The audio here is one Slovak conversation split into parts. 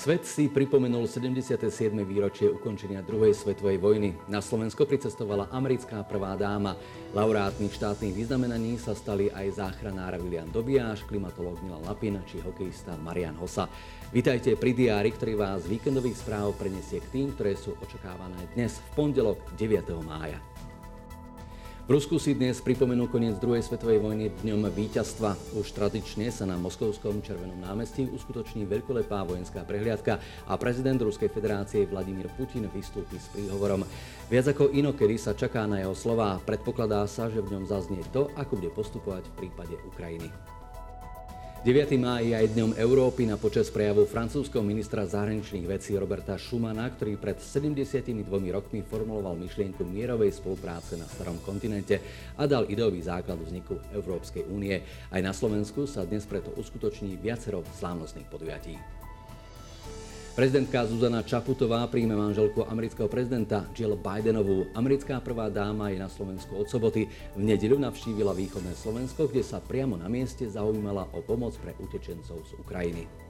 Svet si pripomenul 77. výročie ukončenia druhej svetovej vojny. Na Slovensko pricestovala americká prvá dáma. Laureátnych štátnych vyznamenaní sa stali aj záchranár William Dobiaš, klimatológ Milan Lapin či hokejista Marian Hosa. Vítajte pri diári, ktorý vás z víkendových správ preniesie k tým, ktoré sú očakávané dnes v pondelok 9. mája. V Rusku si dnes pripomenú koniec druhej svetovej vojny dňom víťazstva. Už tradične sa na Moskovskom červenom námestí uskutoční veľkolepá vojenská prehliadka a prezident Ruskej federácie Vladimír Putin vystúpi s príhovorom. Viac ako inokedy sa čaká na jeho slova. Predpokladá sa, že v ňom zaznie to, ako bude postupovať v prípade Ukrajiny. 9. máj je aj dňom Európy na počas prejavu francúzského ministra zahraničných vecí Roberta Schumana, ktorý pred 72 rokmi formuloval myšlienku mierovej spolupráce na starom kontinente a dal ideový základ vzniku Európskej únie. Aj na Slovensku sa dnes preto uskutoční viacero slávnostných podujatí. Prezidentka Zuzana Čaputová príjme manželku amerického prezidenta Jill Bidenovú. Americká prvá dáma je na Slovensku od soboty. V nedeľu navštívila východné Slovensko, kde sa priamo na mieste zaujímala o pomoc pre utečencov z Ukrajiny.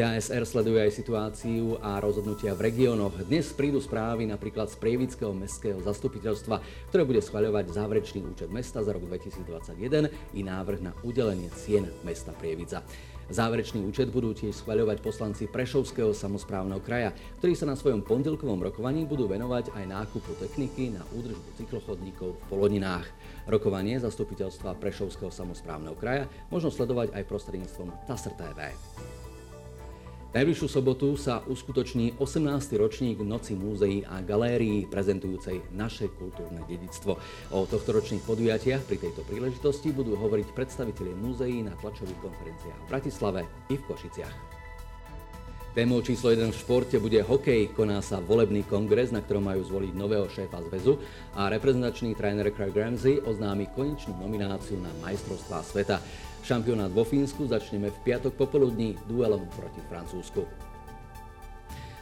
TASR sleduje aj situáciu a rozhodnutia v regiónoch. Dnes prídu správy napríklad z Prievického mestského zastupiteľstva, ktoré bude schvaľovať záverečný účet mesta za rok 2021 i návrh na udelenie cien mesta Prievidza. Záverečný účet budú tiež schvaľovať poslanci Prešovského samozprávneho kraja, ktorí sa na svojom pondelkovom rokovaní budú venovať aj nákupu techniky na údržbu cyklochodníkov v Poloninách. Rokovanie zastupiteľstva Prešovského samozprávneho kraja možno sledovať aj prostredníctvom TASR TV. Najbližšiu sobotu sa uskutoční 18. ročník Noci múzeí a galérií prezentujúcej naše kultúrne dedictvo. O tohto ročných podujatiach pri tejto príležitosti budú hovoriť predstavitelie múzeí na tlačových konferenciách v Bratislave i v Košiciach. Témou číslo 1 v športe bude hokej. Koná sa volebný kongres, na ktorom majú zvoliť nového šéfa zväzu a reprezentačný tréner Craig Ramsey oznámi konečnú nomináciu na majstrovstvá sveta. Šampionát vo Fínsku začneme v piatok popoludní duelom proti Francúzsku.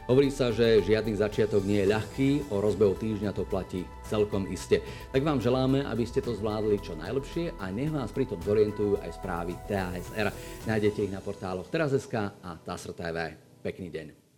Hovorí sa, že žiadny začiatok nie je ľahký, o rozbehu týždňa to platí celkom iste. Tak vám želáme, aby ste to zvládli čo najlepšie a nech vás pritom zorientujú aj správy TASR. Nájdete ich na portáloch teraz.sk a TASR TV. Pekný deň.